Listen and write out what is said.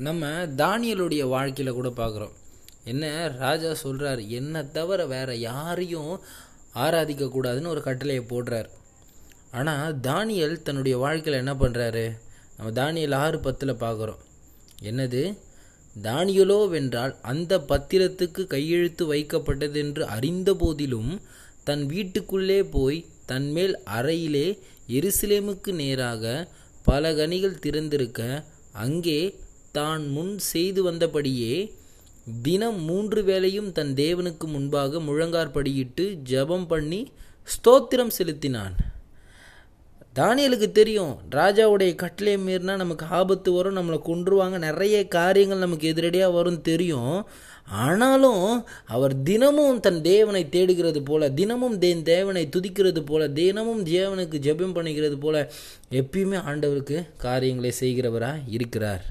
நம்ம தானியலுடைய வாழ்க்கையில் கூட பார்க்குறோம். என்ன ராஜா சொல்கிறார் என்னை தவிர வேற யாரையும் ஆராதிக்கக்கூடாதுன்னு ஒரு கட்டளையை போடுறார். ஆனால் தானியல் தன்னுடைய வாழ்க்கையில் என்ன பண்ணுறாரு நம்ம தானியல் ஆறு பத்தில் பார்க்குறோம். என்னது? தானியலோ வென்றால் அந்த பத்திரத்துக்கு கையெழுத்து வைக்கப்பட்டது என்று அறிந்த போதிலும் தன் வீட்டுக்குள்ளே போய் தன்மேல் அறையிலே எருசலேமுக்கு நேராக பல கனிகள் திறந்திருக்க அங்கே தான் முன் செய்து வந்தபடியே தினம் மூன்று வேளையும் தன் தேவனுக்கு முன்பாக முழங்கார்படியிட்டு ஜெபம் பண்ணி ஸ்தோத்திரம் செலுத்தினான். தானியலுக்கு தெரியும் ராஜாவுடைய கட்டளை மீறினா நமக்கு ஆபத்து வரும் நம்மளை கொன்றுவாங்க நிறைய காரியங்கள் நமக்கு எதிரடியாக வரும் தெரியும். ஆனாலும் அவர் தினமும் தன் தேவனை தேடுகிறது போல தினமும் தேன் தேவனை துதிக்கிறது போல தினமும் தேவனுக்கு ஜெபம் பண்ணிக்கிறது போல எப்பயுமே ஆண்டவருக்கு காரியங்களை செய்கிறவராக இருக்கிறார்.